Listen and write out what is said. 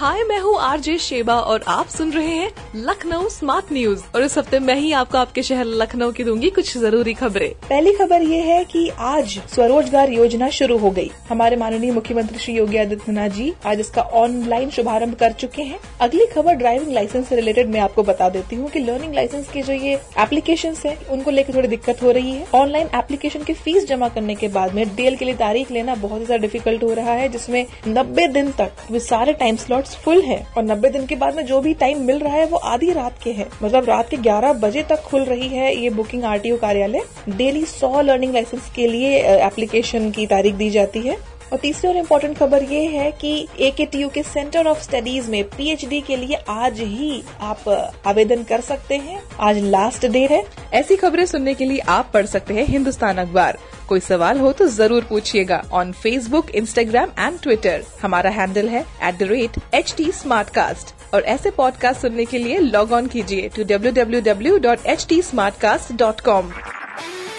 हाय, मैं हूँ RJ Sheba और आप सुन रहे हैं लखनऊ स्मार्ट न्यूज़। और इस हफ़्ते मैं ही आपको आपके शहर लखनऊ की दूँगी कुछ ज़रूरी खबरें। पहली खबर ये है कि आज स्वरोजगार योजना शुरू हो गई। हमारे माननीय मुख्यमंत्री श्री योगी आदित्यनाथ जी आज इसका ऑनलाइन शुभारंभ कर चुके हैं। अगली खबर ड्राइविंग लाइसेंस से रिलेटेड मैं आपको बता देती हूँ की लर्निंग लाइसेंस के जो ये एप्लीकेशन है, उनको लेकर थोड़ी दिक्कत हो रही है। ऑनलाइन एप्लीकेशन की फ़ीस जमा करने के बाद में डीएल के लिए तारीख लेना बहुत ही ज़्यादा डिफ़िकल्ट हो रहा है, जिसमें नब्बे दिन तक वे सारे टाइम स्लॉट्स फुल है और नब्बे दिन के बाद में जो भी टाइम मिल रहा है वो आधी रात के है। मतलब रात के 11 बजे तक खुल रही है ये बुकिंग आरटीओ कार्यालय। डेली सौ लर्निंग लाइसेंस के लिए एप्लीकेशन की तारीख दी जाती है। और तीसरी और इम्पोर्टेंट खबर ये है कि A K centre of studies में पीएचडी के लिए आज ही आप आवेदन कर सकते हैं। आज लास्ट डेट है। ऐसी खबरें सुनने के लिए आप पढ़ सकते हैं हिंदुस्तान अखबार। कोई सवाल हो तो ज़रूर पूछिएगा on Facebook Instagram and Twitter हमारा हैंडल है at the rate H T और ऐसे पॉडकास्ट सुनने के लिए लॉग ऑन कीजिए to W W W dot H T Smartcast dot com